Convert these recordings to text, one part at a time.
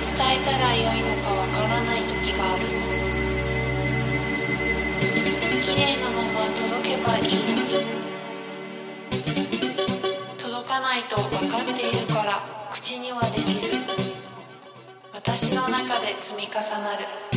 伝えたらよいのかわからない時がある。綺麗なまま届けばいいのに。届かないと分かっているから口にはできず。私の中で積み重なる。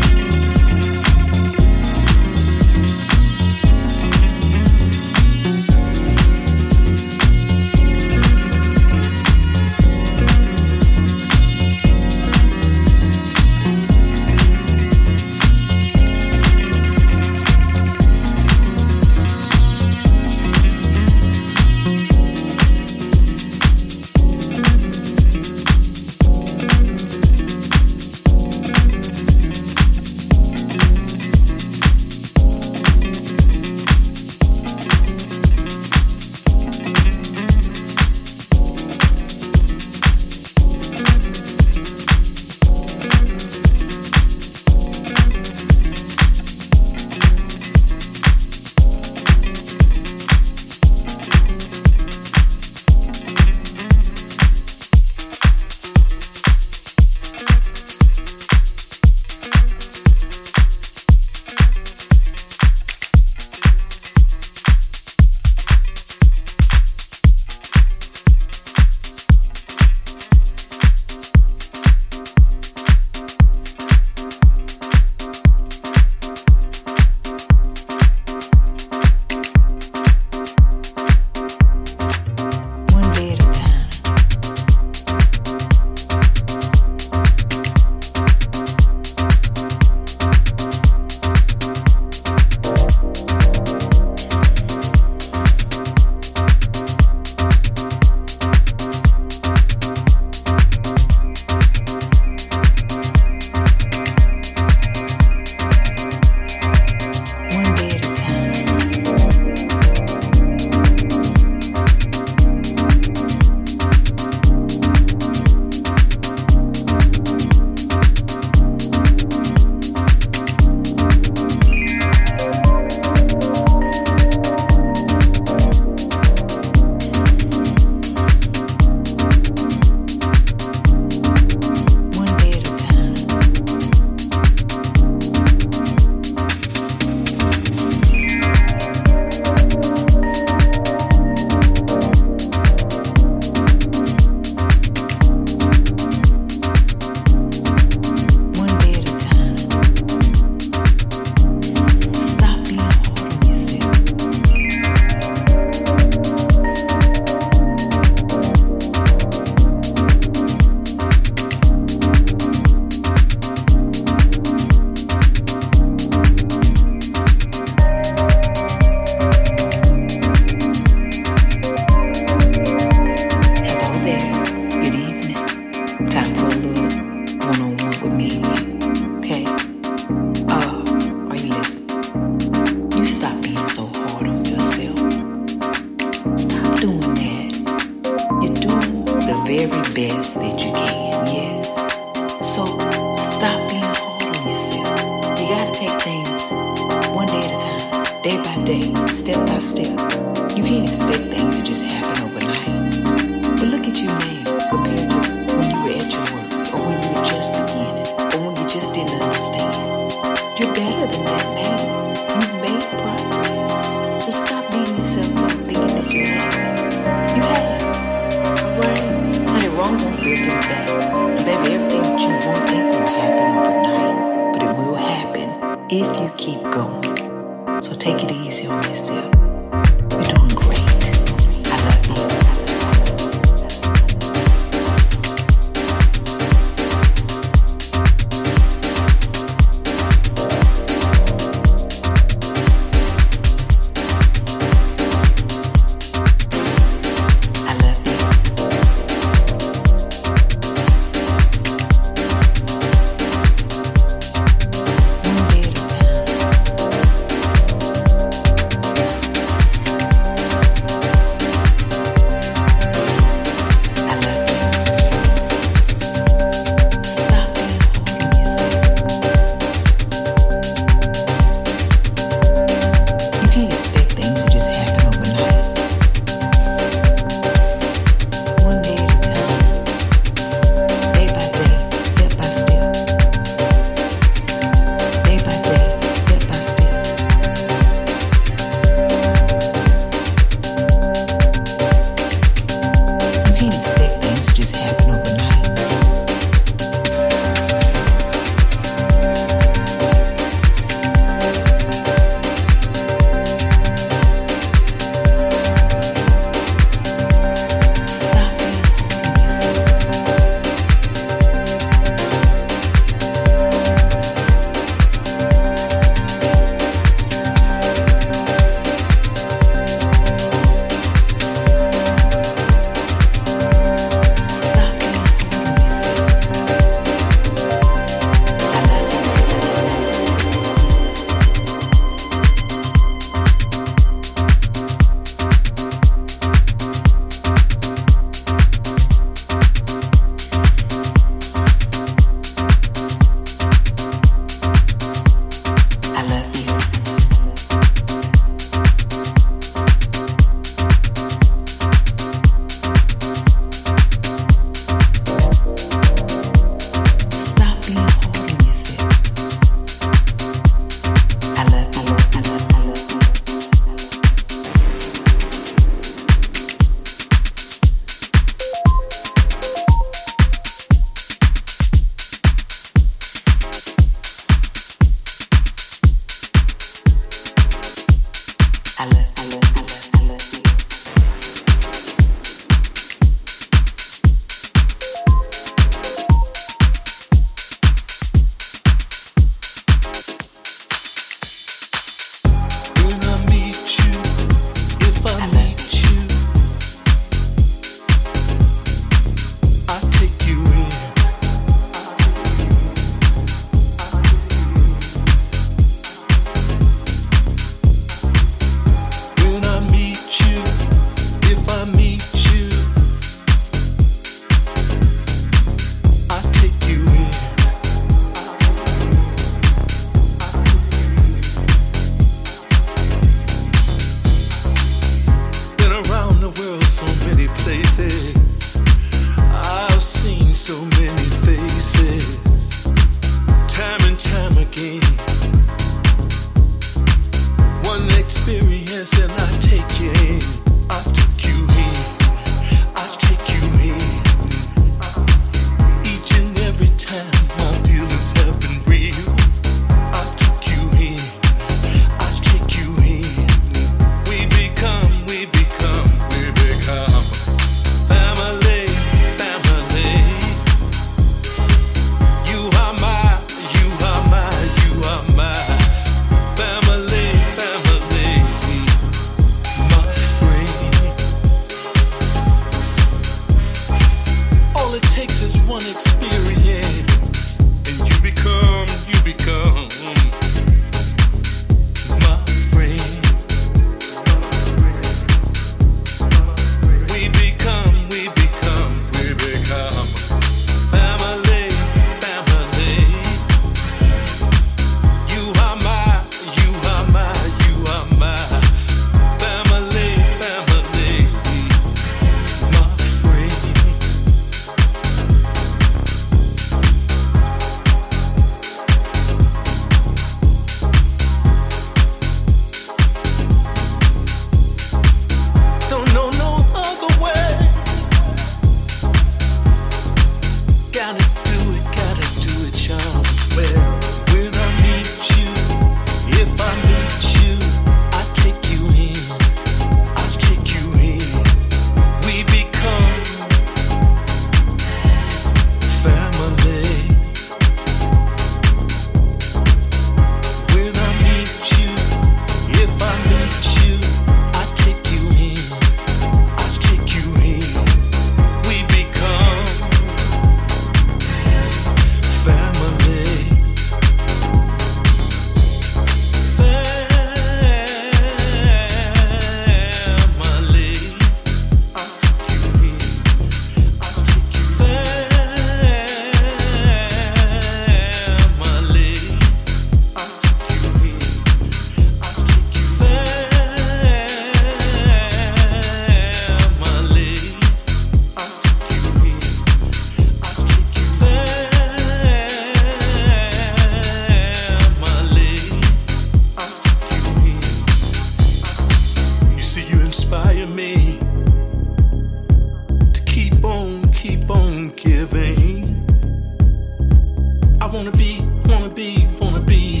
wanna be, wanna be, wanna be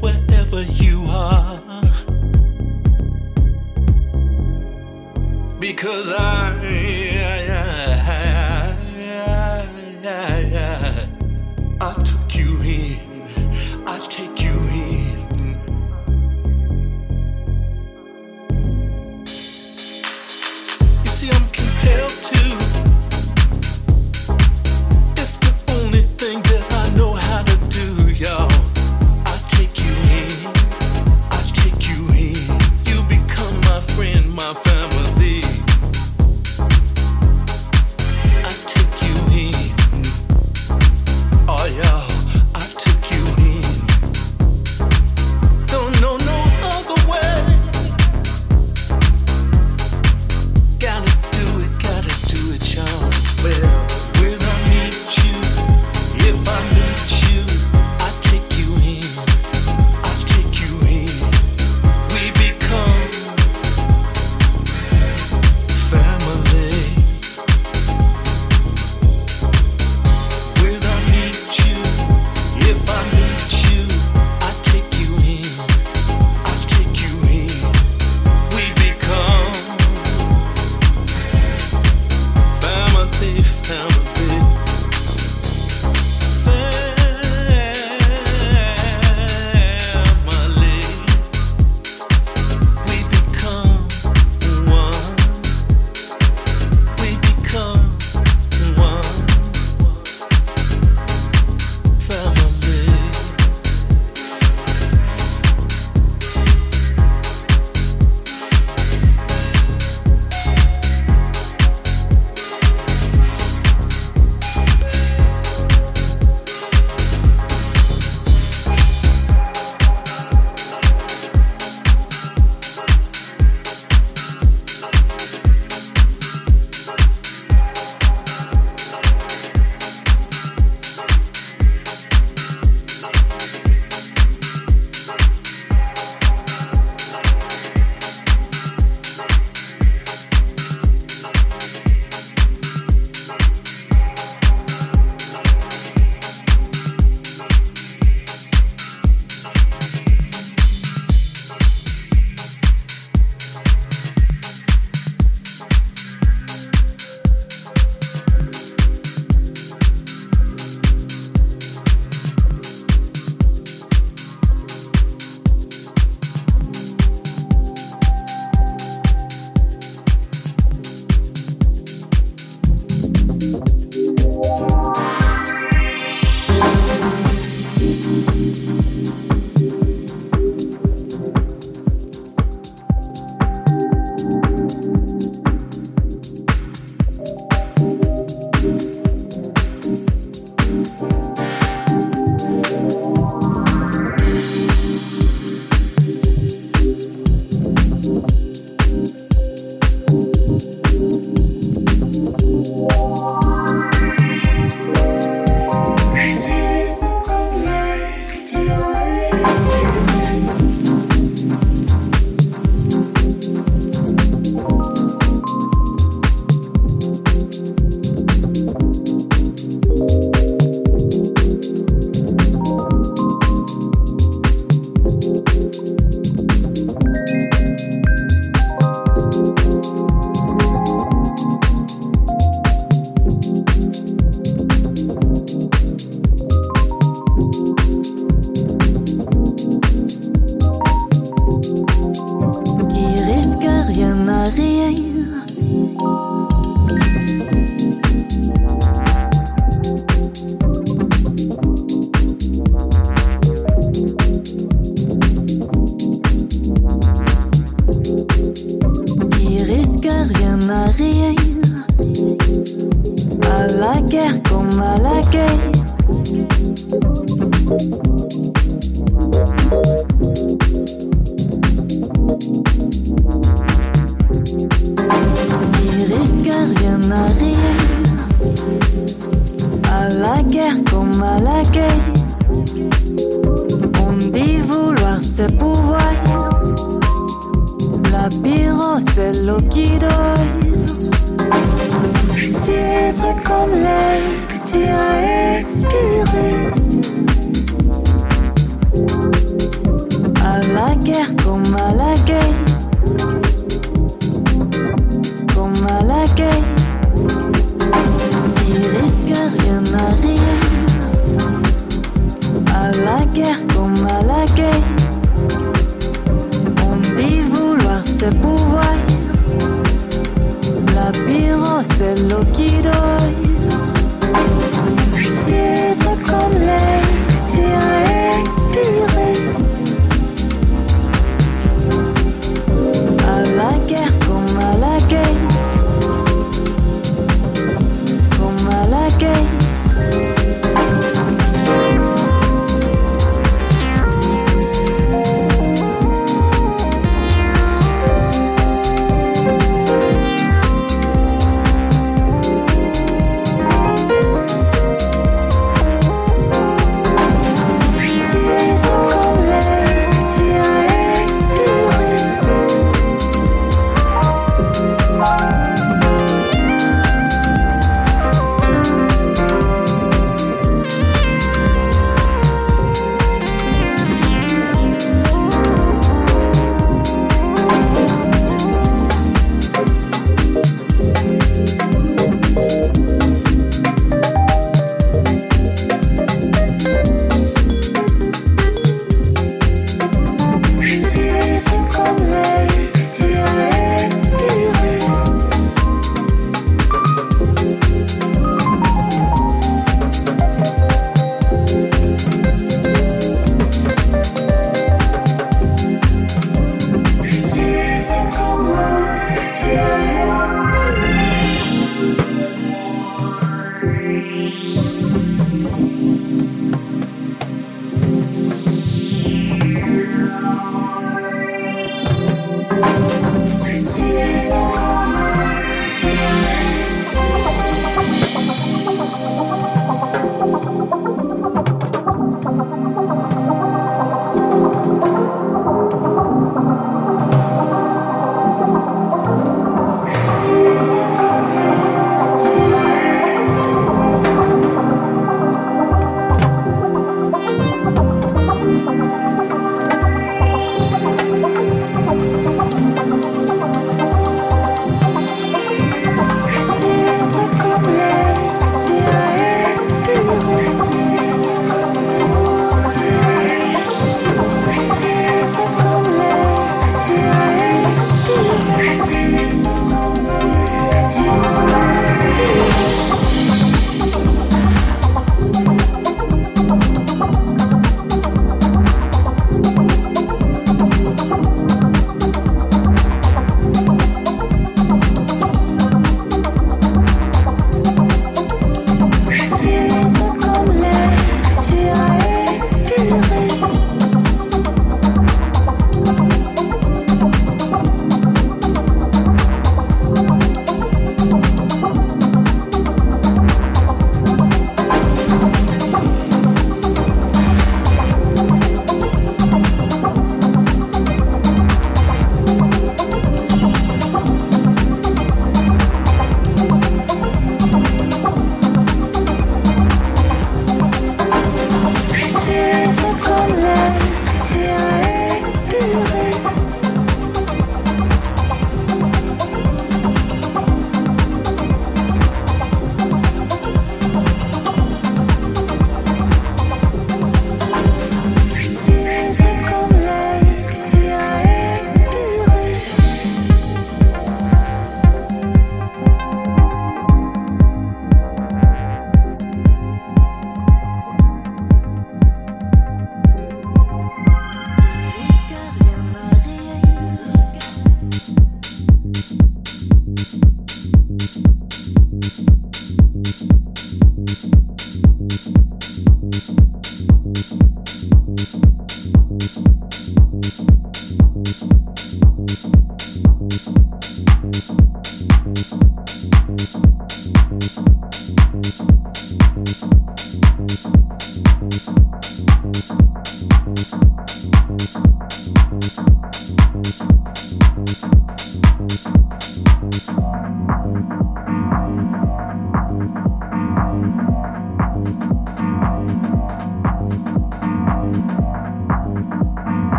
wherever you are. Because I